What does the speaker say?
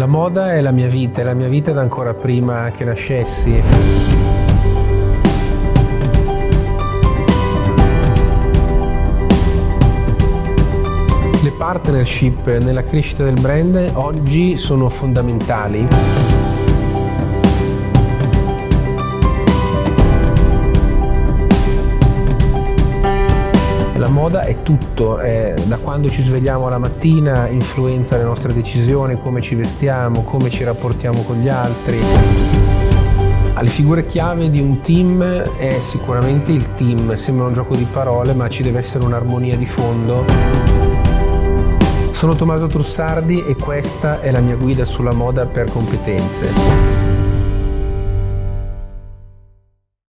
La moda è la mia vita, è la mia vita da ancora prima che nascessi. Le partnership nella crescita del brand oggi sono fondamentali. Moda è tutto, è da quando ci svegliamo la mattina influenza le nostre decisioni, come ci vestiamo, come ci rapportiamo con gli altri. Le figure chiave di un team è sicuramente il team, sembra un gioco di parole ma ci deve essere un'armonia di fondo. Sono Tommaso Trussardi e questa è la mia guida sulla moda per competenze.